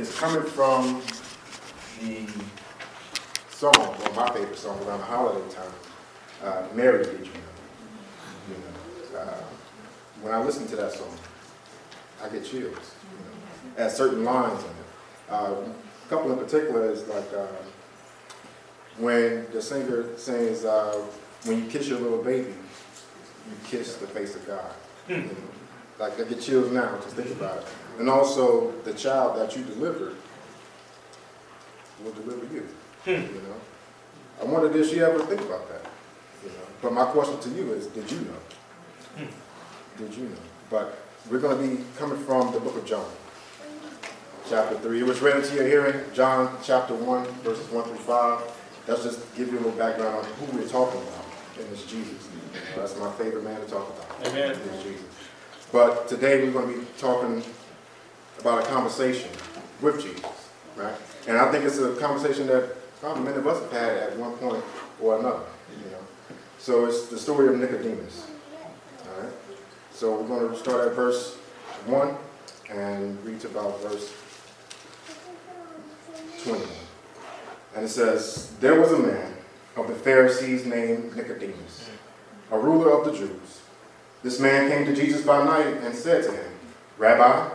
is coming from the song, well, my favorite song around the holiday time, uh, Mary Did You Know? You know, uh, when I listen to that song, I get chills, you know, at certain lines in it. Uh, a couple in particular is like uh, when the singer sings, uh, when you kiss your little baby, you kiss the face of God. You know? Like I get chills now just think about it. And also the child that you delivered will deliver you. Hmm. You know. I wonder did she ever think about that? You know. But my question to you is, did you know? Hmm. Did you know? But we're going to be coming from the book of John, chapter 3. It was read into your hearing, John chapter 1, verses 1 through 5. That's just give you a little background on who we're talking about, and it's Jesus. That's my favorite man to talk about. Amen. Is Jesus. But today we're going to be talking about a conversation with Jesus, right? And I think it's a conversation that probably many of us have had at one point or another, you know. So it's the story of Nicodemus, all right? So we're going to start at verse 1 and read to about verse 21. And it says, There was a man of the Pharisees named Nicodemus, a ruler of the Jews. This man came to Jesus by night and said to him, Rabbi,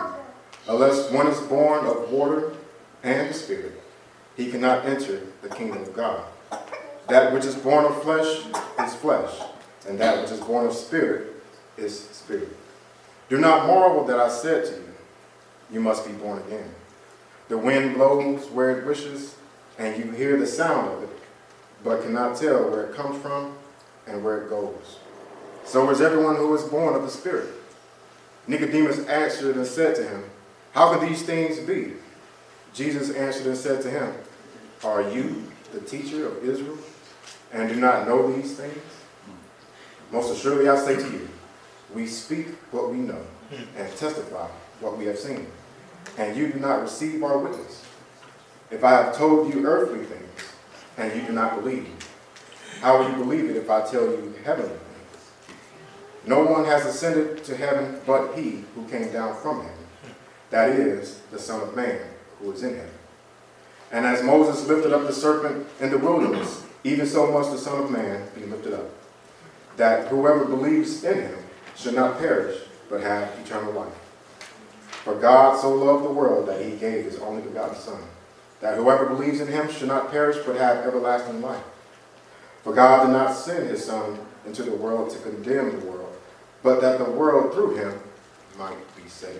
unless one is born of water and the Spirit, he cannot enter the kingdom of God. That which is born of flesh is flesh, and that which is born of spirit is spirit. Do not marvel that I said to you, You must be born again. The wind blows where it wishes, and you hear the sound of it, but cannot tell where it comes from and where it goes. So is everyone who is born of the Spirit. Nicodemus answered and said to him, How can these things be? Jesus answered and said to him, Are you the teacher of Israel and do not know these things? Most assuredly I say to you, we speak what we know and testify what we have seen, and you do not receive our witness. If I have told you earthly things and you do not believe, how will you believe it if I tell you heavenly things? No one has ascended to heaven but he who came down from heaven, that is, the Son of Man who is in heaven. And as Moses lifted up the serpent in the wilderness, even so must the Son of Man be lifted up, that whoever believes in him should not perish, but have eternal life. For God so loved the world that he gave his only begotten Son, that whoever believes in him should not perish, but have everlasting life. For God did not send his Son into the world to condemn the world, but that the world through him might be saved.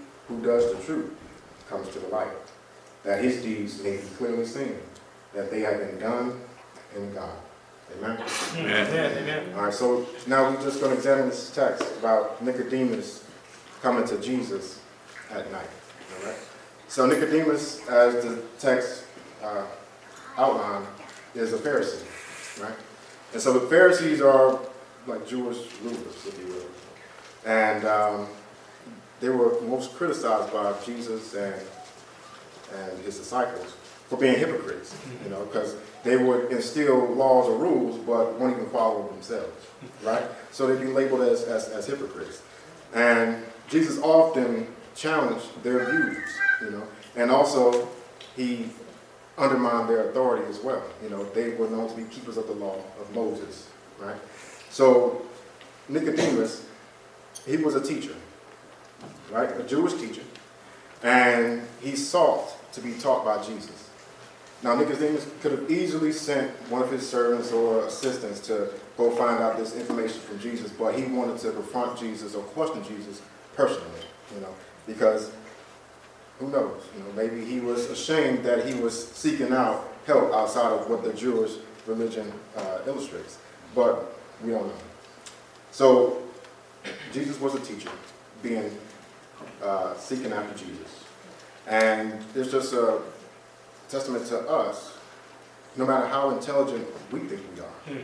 who does the truth comes to the light, that his deeds may be clearly seen, that they have been done in God. Amen. Amen. Amen. All right, so now we're just going to examine this text about Nicodemus coming to Jesus at night. All right. So Nicodemus, as the text uh, outlined, is a Pharisee, right? And so the Pharisees are like Jewish rulers, if you will, and um, they were most criticized by Jesus and and his disciples for being hypocrites, you know, because they would instill laws or rules, but won't even follow them themselves, right? So they'd be labeled as, as, as hypocrites. And Jesus often challenged their views, you know, and also he undermined their authority as well. You know, they were known to be keepers of the law of Moses, right? So Nicodemus, he was a teacher, right? A Jewish teacher. And he sought to be taught by Jesus. Now, Nicodemus could have easily sent one of his servants or assistants to go find out this information from Jesus, but he wanted to confront Jesus or question Jesus personally, you know, because who knows? You know, maybe he was ashamed that he was seeking out help outside of what the Jewish religion uh, illustrates, but we don't know. So, Jesus was a teacher, being uh, seeking after Jesus, and it's just a testament to us. No matter how intelligent we think we are,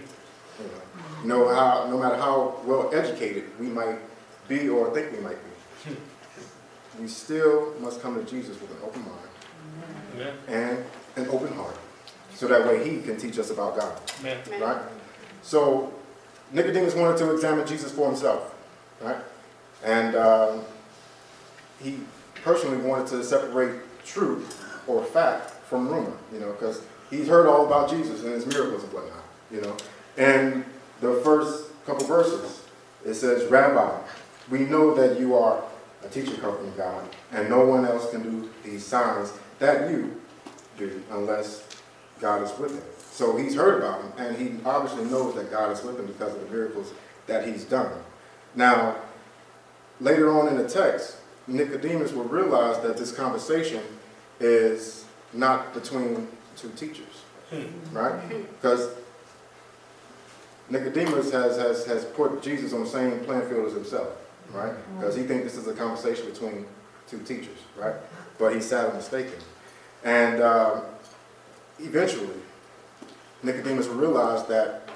you know, no how, no matter how well educated we might be or think we might be, we still must come to Jesus with an open mind Amen. and an open heart, so that way He can teach us about God. Amen. Right? So Nicodemus wanted to examine Jesus for himself, right? And um, he personally wanted to separate truth or fact from rumor, you know, because he's heard all about Jesus and his miracles and whatnot, you know. And the first couple verses, it says, Rabbi, we know that you are a teacher come from God, and no one else can do these signs that you do unless God is with him. So he's heard about him, and he obviously knows that God is with him because of the miracles that he's done. Now, later on in the text, Nicodemus will realize that this conversation is not between two teachers, right? Because Nicodemus has, has, has put Jesus on the same playing field as himself, right? Because he thinks this is a conversation between two teachers, right? But he's sadly mistaken. And um, eventually, Nicodemus will realize that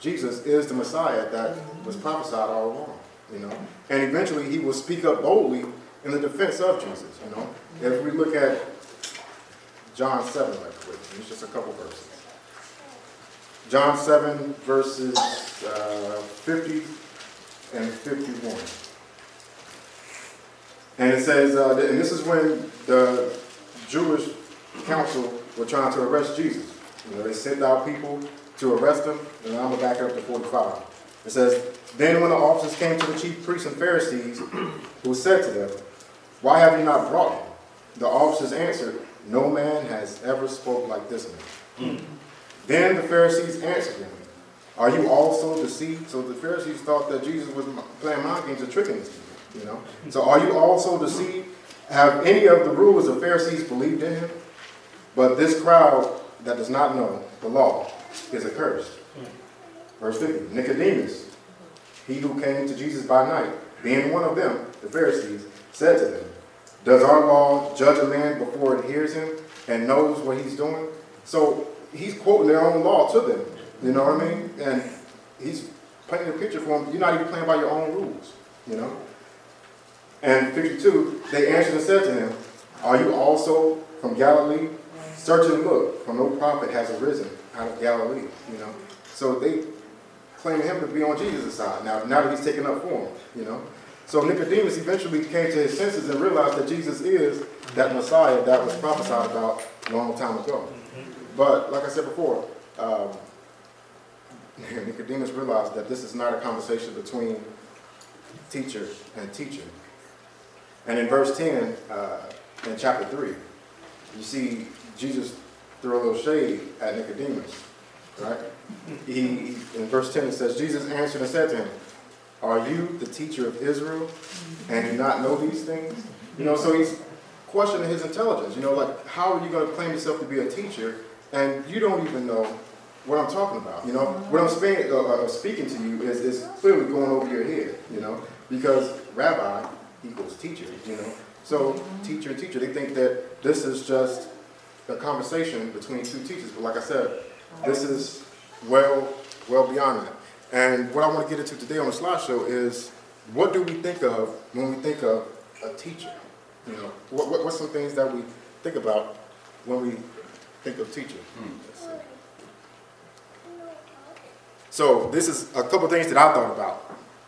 Jesus is the Messiah that was prophesied all along, you know. And eventually he will speak up boldly in the defense of Jesus, you know. If we look at John 7 right quick, it's just a couple verses. John 7 verses uh, 50 and 51. And it says, uh, and this is when the Jewish council were trying to arrest Jesus. You know, they sent out people to arrest him, and I'm going to back up to 45. It says, Then when the officers came to the chief priests and Pharisees, who said to them, Why have you not brought him? The officers answered, No man has ever spoke like this man. Hmm. Then the Pharisees answered him, Are you also deceived? So the Pharisees thought that Jesus was playing mind games and tricking these people, you know. So are you also deceived? Have any of the rulers of Pharisees believed in him? But this crowd that does not know the law is accursed. Hmm. Verse 50 Nicodemus, he who came to Jesus by night, being one of them, the Pharisees, said to them, Does our law judge a man before it hears him and knows what he's doing? So he's quoting their own law to them. You know what I mean? And he's painting a picture for them. You're not even playing by your own rules. You know? And 52, they answered and said to him, Are you also from Galilee? Search and look, for no prophet has arisen out of Galilee. You know? So they claim him to be on Jesus' side now, now that he's taken up for him, you know. So Nicodemus eventually came to his senses and realized that Jesus is that Messiah that was prophesied about a long time ago. But like I said before, um, Nicodemus realized that this is not a conversation between teacher and teacher. And in verse 10, uh, in chapter 3, you see Jesus throw a little shade at Nicodemus, right? He, he, in verse 10 it says, Jesus answered and said to him, Are you the teacher of Israel and do not know these things? You know, so he's questioning his intelligence. You know, like, how are you going to claim yourself to be a teacher and you don't even know what I'm talking about? You know, what I'm speaking, uh, uh, speaking to you is, is clearly going over your head, you know, because rabbi equals teacher, you know. So, teacher and teacher, they think that this is just a conversation between two teachers. But like I said, this is well, well beyond that. And what I want to get into today on the slideshow is what do we think of when we think of a teacher? You know, what, what, what's some things that we think about when we think of teacher? Hmm. Let's. So this is a couple things that I thought about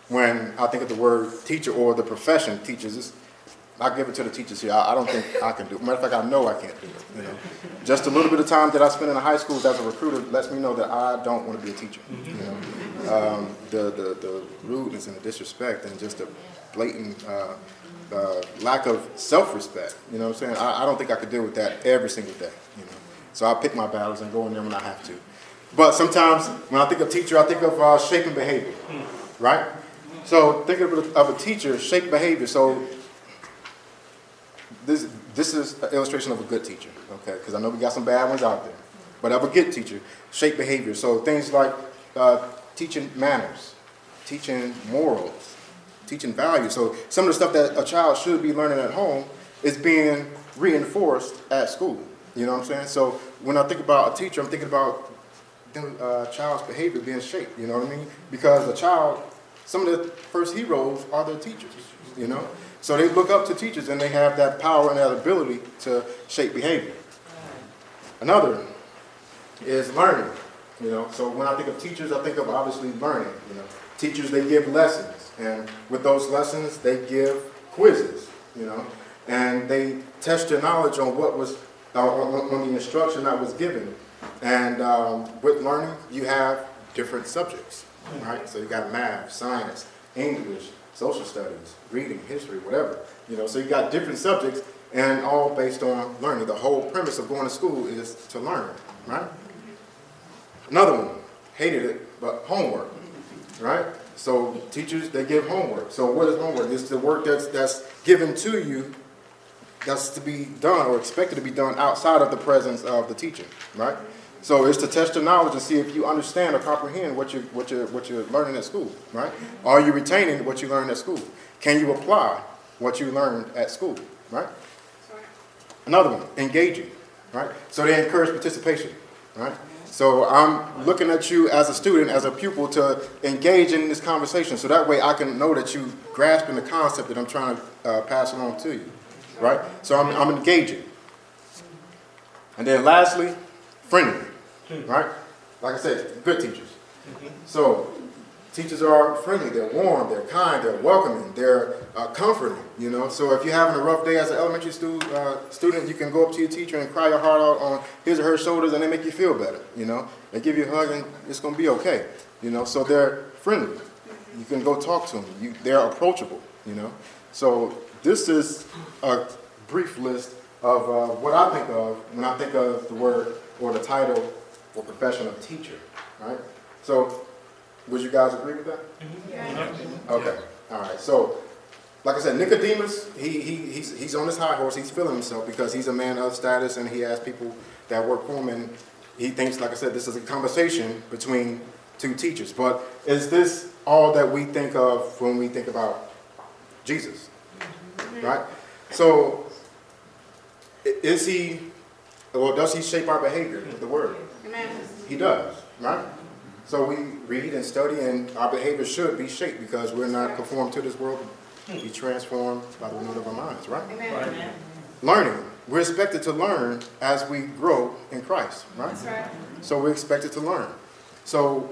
when I think of the word teacher or the profession teachers. I give it to the teachers here. I, I don't think I can do it. Matter of fact, I know I can't do it. You know, just a little bit of time that I spent in the high schools as a recruiter lets me know that I don't want to be a teacher. You know, um, the, the the rudeness and the disrespect and just the blatant uh, uh, lack of self-respect. You know what I'm saying? I, I don't think I could deal with that every single day. You know, so I pick my battles and go in there when I have to. But sometimes when I think of teacher, I think of uh, shaping behavior, right? So think of a, of a teacher, shape behavior. So this this is an illustration of a good teacher, okay? Because I know we got some bad ones out there, but of a good teacher, shape behavior. So things like uh, teaching manners, teaching morals, teaching values. So some of the stuff that a child should be learning at home is being reinforced at school. You know what I'm saying? So when I think about a teacher, I'm thinking about the uh, child's behavior being shaped. You know what I mean? Because a child, some of the first heroes are their teachers. You know, so they look up to teachers and they have that power and that ability to shape behavior. Another is learning. You know, so when I think of teachers, I think of obviously learning. You know, teachers they give lessons, and with those lessons they give quizzes. You know, and they test your knowledge on what was uh, on, on the instruction that was given. And um, with learning, you have different subjects, right? So you got math, science, English, social studies, reading, history, whatever. You know, so you got different subjects, and all based on learning. The whole premise of going to school is to learn, right? Another one, hated it, but homework, right? So teachers, they give homework. So what is homework? It's the work that's that's given to you that's to be done or expected to be done outside of the presence of the teacher, right? So it's to test your knowledge and see if you understand or comprehend what you what you what you're learning at school, right? Are you retaining what you learned at school? Can you apply what you learned at school, right? Another one, engaging, right? So they encourage participation, right? So I'm looking at you as a student, as a pupil, to engage in this conversation. So that way I can know that you grasping the concept that I'm trying to uh, pass along to you, right? So I'm, I'm engaging. And then lastly, friendly, right? Like I said, good teachers. So teachers are friendly, they're warm, they're kind, they're welcoming, they're uh, comforting, you know. So if you're having a rough day as an elementary stu- uh, student, you can go up to your teacher and cry your heart out on his or her shoulders and they make you feel better, you know. They give you a hug and it's going to be okay, you know. So they're friendly. You can go talk to them. You, they're approachable, you know. So this is a brief list of uh, what I think of when I think of the word or the title or profession of teacher, right? So would you guys agree with that? Okay, all right. So, like I said, Nicodemus, he, he, he's, he's on his high horse. He's feeling himself because he's a man of status and he has people that work for him. And he thinks, like I said, this is a conversation between two teachers. But is this all that we think of when we think about Jesus? Right? So, is he, or does he shape our behavior with the word? He does, right? So we read and study, and our behavior should be shaped because we're not conformed to this world, be transformed by the renewal of our minds, right? Amen. Learning. We're expected to learn as we grow in Christ, right? So we're expected to learn. So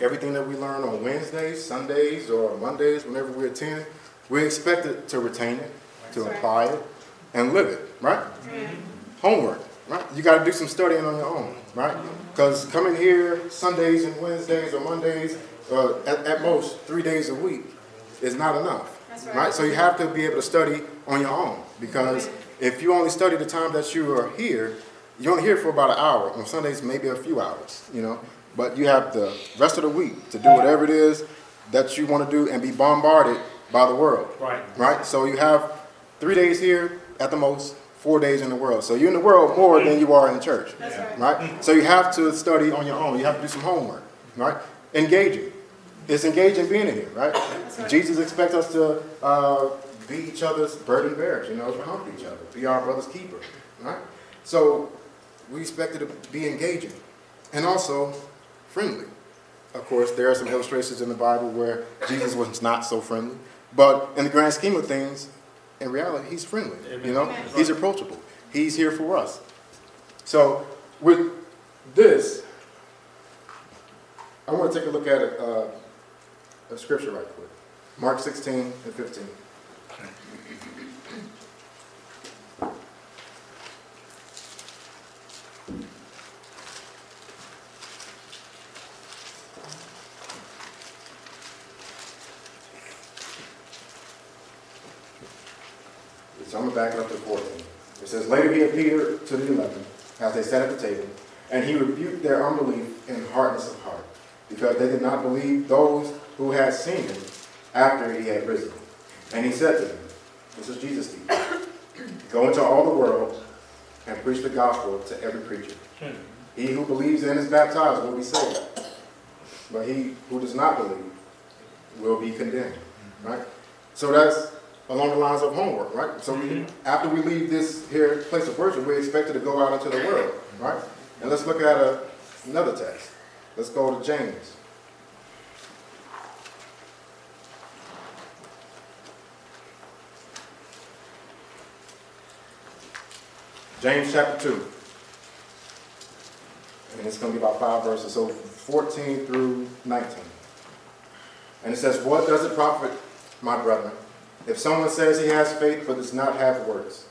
everything that we learn on Wednesdays, Sundays, or Mondays, whenever we attend, we're expected to retain it, to That's right. apply it, and live it, right? Homework, right? You got to do some studying on your own, right? Because coming here Sundays and Wednesdays or Mondays, uh, at, at most three days a week, is not enough, That's right. right. So you have to be able to study on your own because if you only study the time that you are here, you're only here for about an hour. On Sundays, maybe a few hours, you know. But you have the rest of the week to do whatever it is that you want to do and be bombarded by the world Right. right? So you have three days here at the most, four days in the world. So you're in the world more than you are in the church, right. right? So you have to study on your own. You have to do some homework, right? Engaging. It's engaging being in here, right? right. Jesus expects us to uh, be each other's burden bearers, you know, to help each other, be our brother's keeper, right? So we expect it to be engaging and also friendly. Of course, there are some illustrations in the Bible where Jesus was not so friendly, but in the grand scheme of things, in reality, he's friendly. You know, Amen. he's approachable. He's here for us. So with this, I want to take a look at uh, a scripture right quick. Mark 16 and 15. going to back up to 14. It says, Later he appeared to the eleven as they sat at the table, and he rebuked their unbelief and hardness of heart, because they did not believe those who had seen him after he had risen. And he said to them, This is Jesus speaking, Go into all the world and preach the gospel to every creature. He who believes and is baptized will be saved, but he who does not believe will be condemned. Right? So that's along the lines of homework, right? So we, mm-hmm. after we leave this here place of worship, we're expected to go out into the world, right? And let's look at a, another text. Let's go to James. James chapter 2. And it's going to be about five verses, so 14 through 19. And it says, What does it profit, my brethren, if someone says he has faith but does not have works?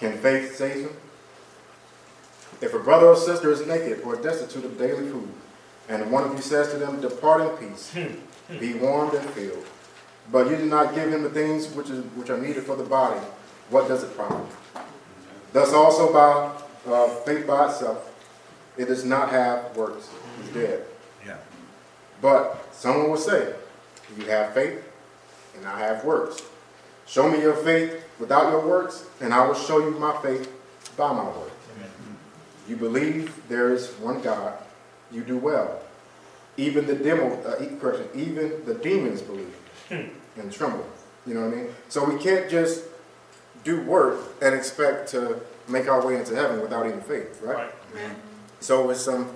Can faith save him? If a brother or sister is naked or destitute of daily food, and one of you says to them, Depart in peace, be warmed and filled, but you do not give him the things which, is, which are needed for the body, what does it profit? Thus also by uh, faith by itself, it does not have works. It's dead. Yeah. But someone will say, You have faith, and I have works. Show me your faith without your works, and I will show you my faith by my works. You believe there is one God, you do well. Even the demo, uh, e- correction, even the demons believe and tremble. You know what I mean? So we can't just do work and expect to make our way into heaven without even faith, right? So it's some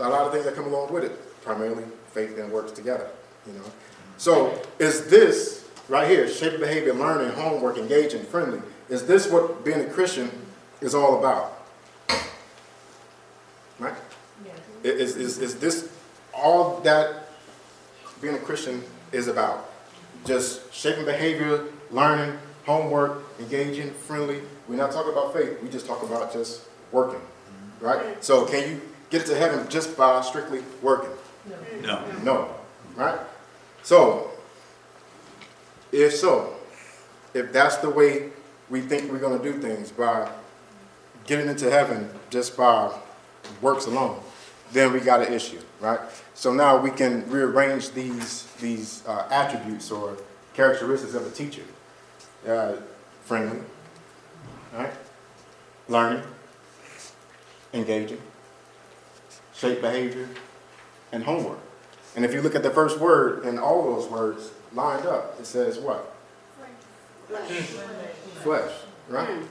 a lot of things that come along with it, primarily faith and works together. You know. So is this right here, shape behavior, learning, homework, engaging, friendly? Is this what being a Christian is all about? Right? I- Is, is, is this all that being a Christian is about? Just shaping behavior, learning, homework, engaging, friendly. We're not talking about faith. We just talk about just working, right? Mm-hmm. So can you get to heaven just by strictly working? No. No, right? So, if so, if that's the way we think we're going to do things by getting into heaven just by works alone, then we got an issue, right? So now we can rearrange these these uh, attributes or characteristics of a teacher: uh, friendly, right? Learning, engaging, shape behavior, and homework. And if you look at the first word and all those words lined up, it says what? Flesh, right?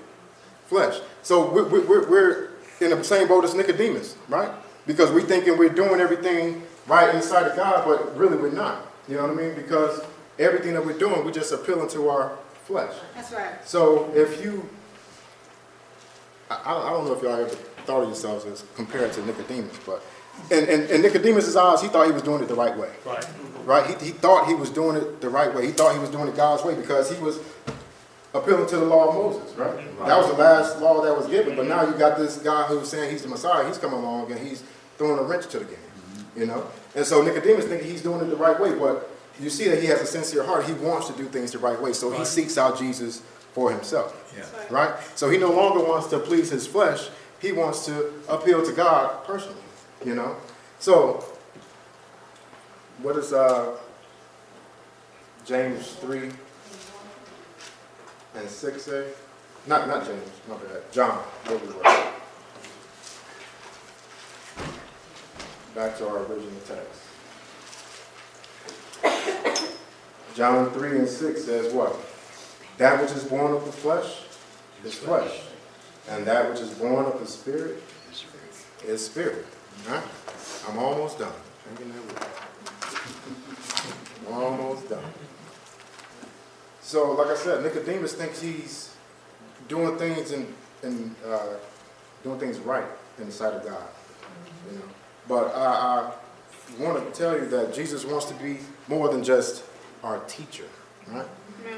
Flesh. So we- we- we're, we're in the same boat as Nicodemus, right? Because we're thinking we're doing everything right inside of God, but really we're not. You know what I mean? Because everything that we're doing, we're just appealing to our flesh. That's right. So if you, I, I don't know if y'all ever thought of yourselves as compared to Nicodemus, but in, in, in Nicodemus' eyes, he thought he was doing it the right way, Right. right? He, he thought he was doing it the right way. He thought he was doing it God's way because he was appealing to the law of Moses, right? That was the last law that was given, but now you got this guy who's saying he's the Messiah. He's coming along and he's throwing a wrench to the game, you know? And so Nicodemus thinking he's doing it the right way, but you see that he has a sincere heart. He wants to do things the right way, so he seeks out Jesus for himself Yeah. right? So he no longer wants to please his flesh. He wants to appeal to God personally, you know? So, what does uh, James 3 and 6 say? Not, not James, my bad. John, we. Back to our original text. John 3 and 6 says what? That which is born of the flesh is flesh, and that which is born of the spirit is spirit. Right? I'm almost done. Hanging there with. I'm almost done. So, like I said, Nicodemus thinks he's doing things and and uh, doing things right in the sight of God. You know, but I, I want to tell you that Jesus wants to be more than just our teacher, right?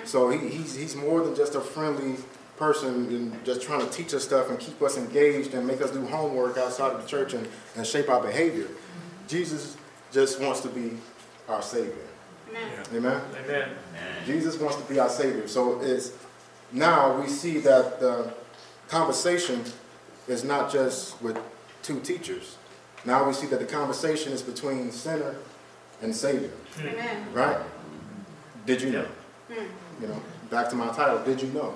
So he, he's, he's more than just a friendly person and just trying to teach us stuff and keep us engaged and make us do homework outside of the church and, and shape our behavior. Jesus just wants to be our Savior. Amen. Amen? Amen. Jesus wants to be our Savior. So it's now we see that the conversation is not just with two teachers. Now we see that the conversation is between sinner and Savior, Amen. right? Did you know? Hmm. You know, back to my title, did you know?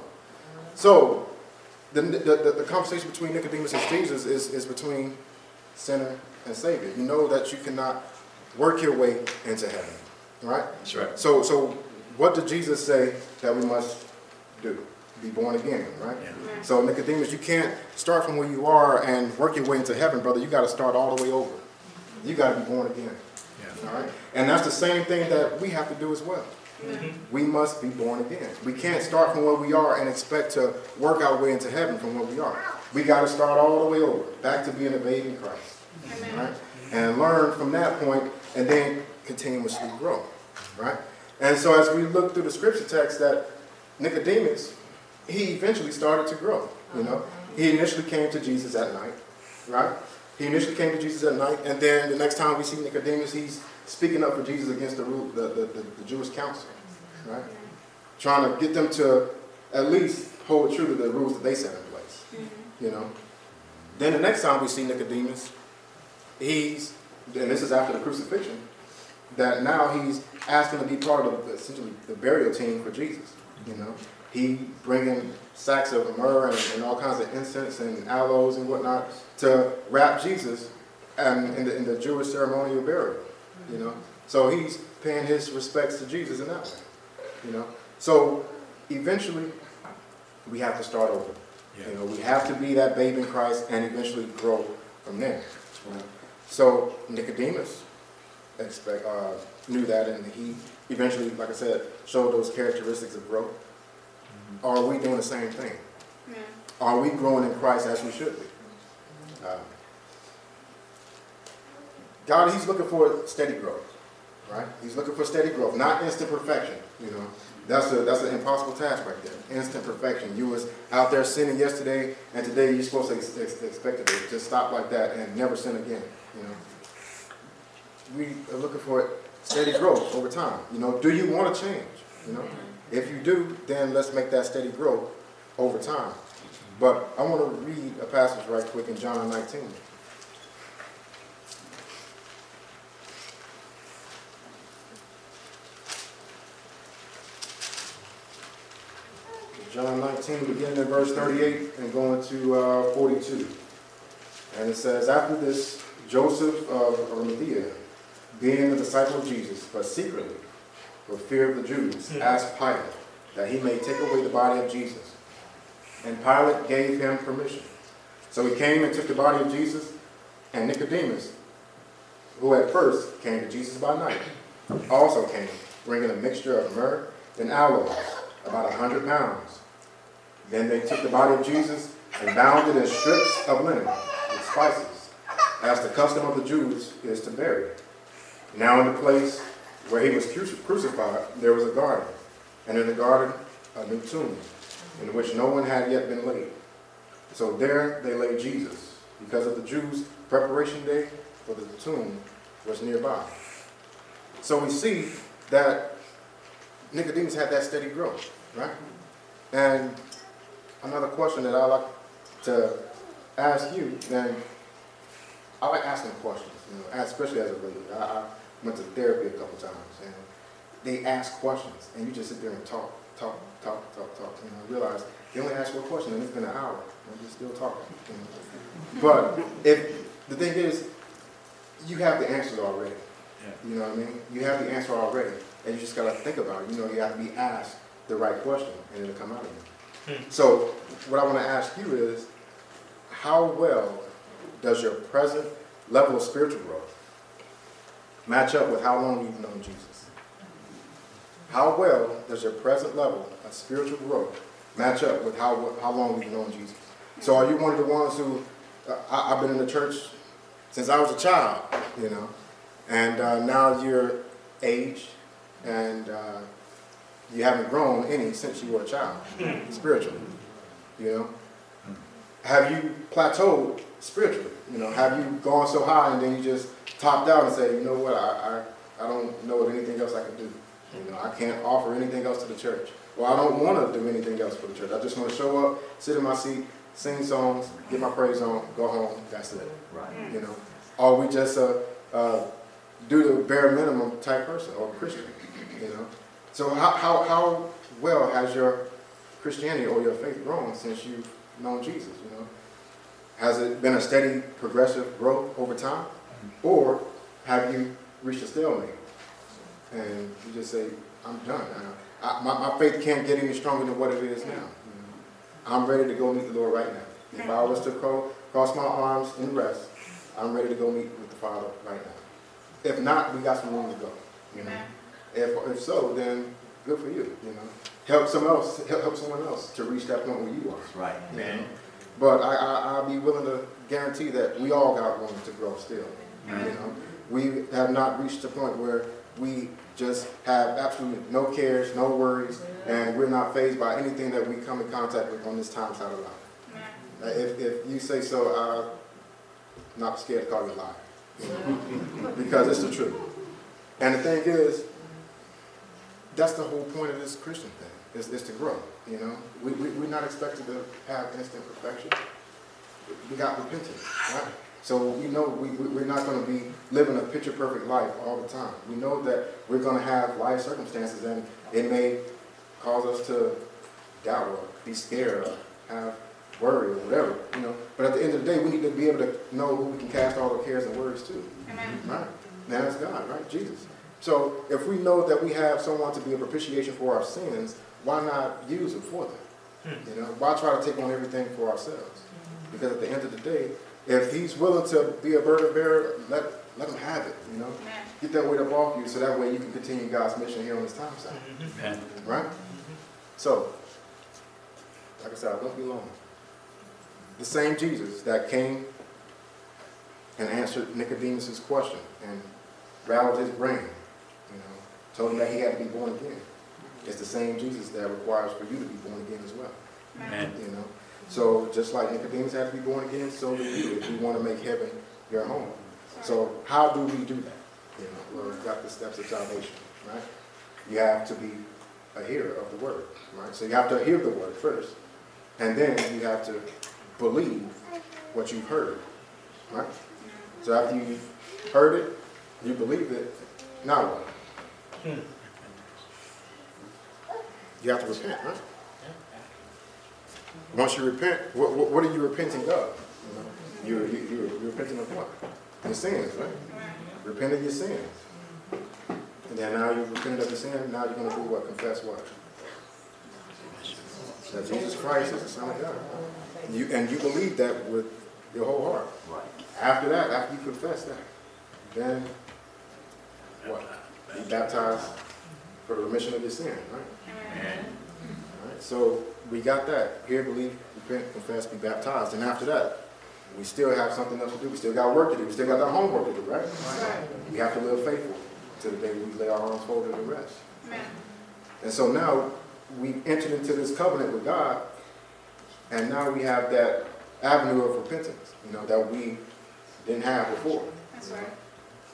So, the, the, the, the conversation between Nicodemus and Jesus is, is between sinner and Savior. You know that you cannot work your way into heaven, right? That's right. So, so what did Jesus say that we must do? Be born again, right? Yeah. So Nicodemus, you can't start from where you are and work your way into heaven, brother. You got to start all the way over. You got to be born again, Yeah. all right? And that's the same thing that we have to do as well. We must be born again. We can't start from where we are and expect to work our way into heaven from where we are. We got to start all the way over, back to being a babe in Christ, right? And learn from that point, and then continuously grow, right? And so as we look through the scripture text, that Nicodemus, he eventually started to grow. You know, he initially came to Jesus at night, right? He initially came to Jesus at night, and then the next time we see Nicodemus, he's speaking up for Jesus against the, rule, the, the, the, the Jewish council, right? Trying to get them to at least hold true to the rules that they set in place, mm-hmm. you know. Then the next time we see Nicodemus, he's, and this is after the crucifixion, that now he's asking to be part of the, essentially the burial team for Jesus, you know. He bringing sacks of myrrh and, and all kinds of incense and aloes and whatnot to wrap Jesus um, in, the, in the Jewish ceremonial burial, you know. So he's paying his respects to Jesus in that way, you know. So eventually, we have to start over. Yeah. You know, we have to be that babe in Christ and eventually grow from there. you know. So Nicodemus expect, uh, knew that, and he eventually, like I said, showed those characteristics of growth. Are we doing the same thing? Are we growing in Christ as we should be? Uh, God, He's looking for steady growth, right? He's looking for steady growth, not instant perfection. You know, that's a that's an impossible task right there. Instant perfection. You was out there sinning yesterday, and today you're supposed to ex- ex- expect it to just stop like that and never sin again. You know, we are looking for steady growth over time. You know, do you want to change? You know, if you do, then let's make that steady growth over time. But I want to read a passage right quick in John 19. John 19, beginning in verse 38 and going to uh, 42. And it says, After this, Joseph of Arimathea, being a disciple of Jesus, but secretly, for fear of the Jews, hmm. asked Pilate that he may take away the body of Jesus. And Pilate gave him permission. So he came and took the body of Jesus, and Nicodemus, who at first came to Jesus by night, also came, bringing a mixture of myrrh and aloes, about a hundred pounds. Then they took the body of Jesus and bound it in strips of linen with spices, as the custom of the Jews is to bury. Now in the place where he was crucified, there was a garden, and in the garden a new tomb, in which no one had yet been laid. So there they laid Jesus, because of the Jews' preparation day for the tomb was nearby. So we see that Nicodemus had that steady growth, right? And another question that I like to ask you, and I like asking questions, you know, especially as a leader. I, I went to therapy a couple times, and they ask questions, and you just sit there and talk, talk, talk, talk, talk. And I realize they only ask one question, and it's been an hour, and you're still talking. But if the thing is, you have the answers already. Yeah. You know what I mean? You have the answer already, and you just gotta think about it. You know, you have to be asked the right question, and it'll come out of you. Hmm. So, what I want to ask you is, how well does your present level of spiritual growth match up with how long you've known Jesus? How well does your present level of spiritual growth match up with how how long you've known Jesus? So, are you one of the ones who uh, I, I've been in the church since I was a child, you know, and uh, now you're aged and uh, you haven't grown any since you were a child, spiritually. You know, have you plateaued spiritually? You know, have you gone so high and then you just topped out and say, you know what, I, I, I don't know of anything else I can do. You know, I can't offer anything else to the church. Well, I don't want to do anything else for the church. I just want to show up, sit in my seat, sing songs, get my praise on, go home. That's it. Right. You know, or we just uh, uh, do the bare minimum type person or Christian. You know, so how, how, how well has your Christianity or your faith grown since you've known Jesus? You know, has it been a steady, progressive growth over time, or have you reached a stalemate and you just say, "I'm done. I, I, my, my faith can't get any stronger than what it is now. You know? I'm ready to go meet the Lord right now. If I was to cro- cross my arms and rest, I'm ready to go meet with the Father right now. If not, we got some room to go. You know, if, if so, then good for you. You know, help someone else, help, help someone else to reach that point where you are. Right. You know? But I, I, I'll be willing to guarantee that we all got room to grow still. You know, we have not reached the point where we just have absolutely no cares, no worries, and we're not phased by anything that we come in contact with on this time side of life. Uh, If, if you say so, I'm not scared to call you a liar. you know, because it's the truth. And the thing is, that's the whole point of this Christian thing, is, is to grow, you know? We, we, we're not expected to have instant perfection. We got repentance, right? So we know we, we- we're not going to be living a picture perfect life all the time. We know that we're going to have life circumstances and it may cause us to doubt or be scared or have worry or whatever, you know. But at the end of the day, we need to be able to know who we can cast all our cares and worries to. Amen. Right? Now that's God, right? Jesus. So if we know that we have someone to be a propitiation for our sins, why not use him for them? You know, why try to take on everything for ourselves? Because at the end of the day, if he's willing to be a burden bearer, let let him have it. You know, get that weight up off you, so that way you can continue God's mission here on this time side. Mm-hmm. Amen. Right? So, like I said, I won't be long. The same Jesus that came and answered Nicodemus's question and rattled his brain, you know, told him that he had to be born again. It's the same Jesus that requires for you to be born again as well. Amen. You know, so just like Nicodemus had to be born again, so do you if you want to make heaven your home. So how do we do that? You know, well, we've got the steps of salvation, right? You have to be a hearer of the word, right? So you have to hear the word first, and then you have to believe what you've heard, right? So after you've heard it, you believe it, now what? Hmm. You have to repent, right? Once you repent, what, what, what are you repenting of? You know, you're, you- you're, you're repenting of what? Your sins, right? Repent of your sins. And then now you've repented of your sin, now you're gonna do what? Confess what? That Jesus Christ is the Son of God. You, and you believe that with your whole heart. Right. After that, after you confess that, then what? Be baptized for the remission of your sin, right? Amen. Alright, so we got that. Here, believe, repent, confess, be baptized. And after that, we still have something else to do. We still got work to do. We still got our homework to do, right? right. We have to live faithful to the day we lay our arms folded and rest. Amen. And so now we've entered into this covenant with God, and now we have that avenue of repentance, you know, that we didn't have before. That's right.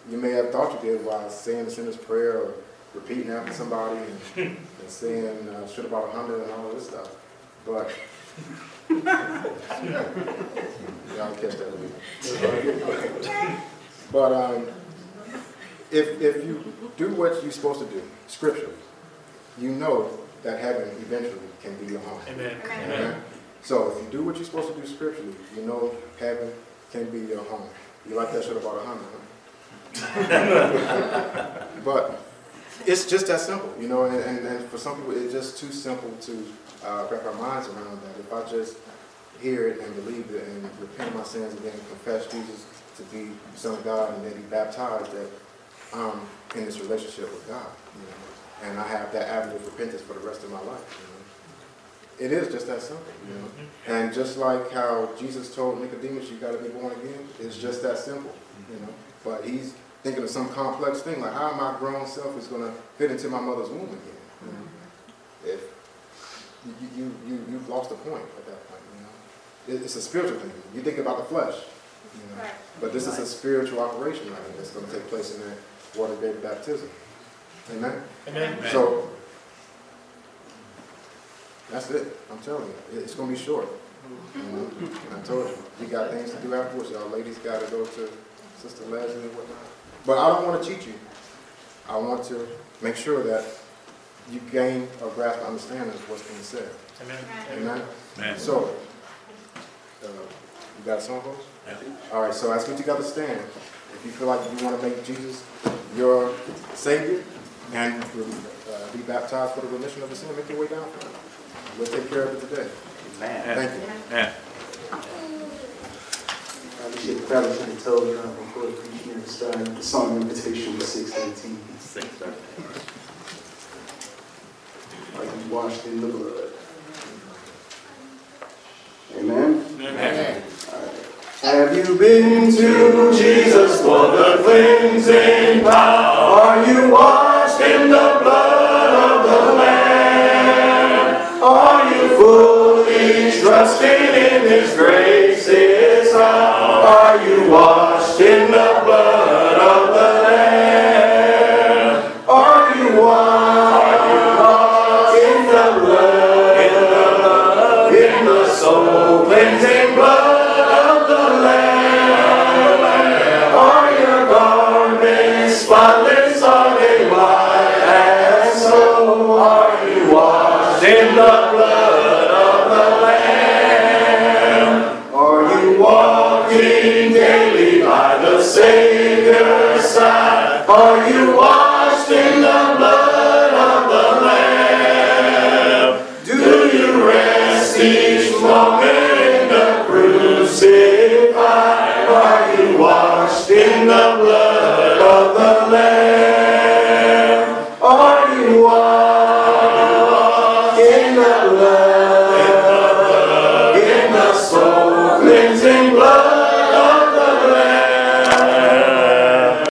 You may have thought you did while saying the sinner's prayer or repeating after somebody and, and saying uh, shit about a hundred and all of this stuff. But y'all catch that later. But um, if if you do what you're supposed to do scripturally, you know that heaven eventually can be your home. Amen. Amen. So if you do what you're supposed to do scripturally, you know heaven can be your home. You like that shit about a hundred, huh? but it's just that simple, you know. And, and, and for some people, it's just too simple to uh, wrap our minds around that. If I just hear it and believe it and repent my sins and then confess Jesus to be the Son of God and then be baptized, that I'm in this relationship with God, you know. And I have that avenue of repentance for the rest of my life, you know. It is just that simple, you know. And just like how Jesus told Nicodemus, you got to be born again, it's just that simple, you know. But he's thinking of some complex thing, like how my grown self is going to fit into my mother's womb again. You know? If you, you, you, you've lost the point at that point, you know. It, it's a spiritual thing. You think about the flesh, you know. Right. But this is a spiritual operation right here that's going to take place in that water-based baptism. Amen? Amen. So, that's it. I'm telling you, it's gonna be short. Mm-hmm. You know? I told you, we got things to do afterwards. Y'all ladies gotta go to Sister Leslie and whatnot. But I don't wanna cheat you. I want to make sure that you gain a grasp and understanding of what's being said. Amen. Amen? Amen. So, uh, you got a song, folks? Yeah. All right, so as we together stand, if you feel like you want to make Jesus your Savior and uh, be baptized for the remission of the sin, make your way down. We'll take care of it today. Amen. Thank you. Amen. We probably should have told you uh, before the preaching started. The song invitation was six eighteen. Six thirty. Like you washed in the blood. Amen. Amen. Have you been to Jesus for the cleansing power? Are you washed in the blood of the Lamb? Are you fully trusting in His grace? hour? Are you washed in